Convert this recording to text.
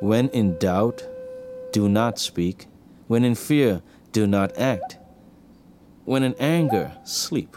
When in doubt, do not speak. When in fear, do not act. When in anger, sleep.